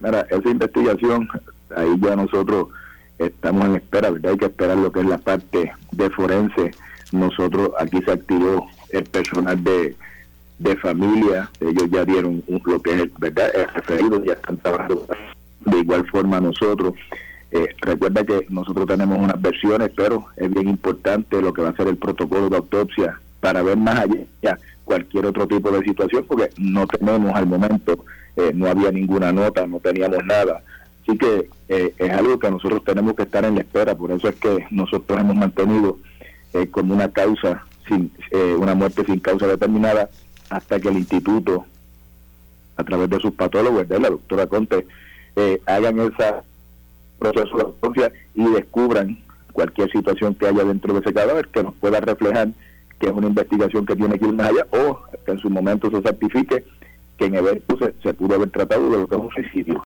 Mira, esa investigación, ahí ya nosotros estamos en espera, ¿verdad? Hay que esperar lo que es la parte de forense. Nosotros aquí se activó el personal de, de familia, ellos ya dieron lo que es, ¿verdad? El referido, ya están trabajando de igual forma nosotros. Eh, recuerda que nosotros tenemos unas versiones, pero es bien importante lo que va a ser el protocolo de autopsia para ver más allá cualquier otro tipo de situación, porque no tenemos al momento, eh, no había ninguna nota, no teníamos nada. Así que eh, es algo que nosotros tenemos que estar en la espera, por eso es que nosotros hemos mantenido como una causa, sin una muerte sin causa determinada, hasta que el instituto, a través de sus patólogos, de la doctora Conte, hagan esa proceso de autopsia y descubran cualquier situación que haya dentro de ese cadáver que nos pueda reflejar es una investigación que tiene que ir más allá o que en su momento se certifique que en evento se, pudo haber tratado de lo que es un suicidio.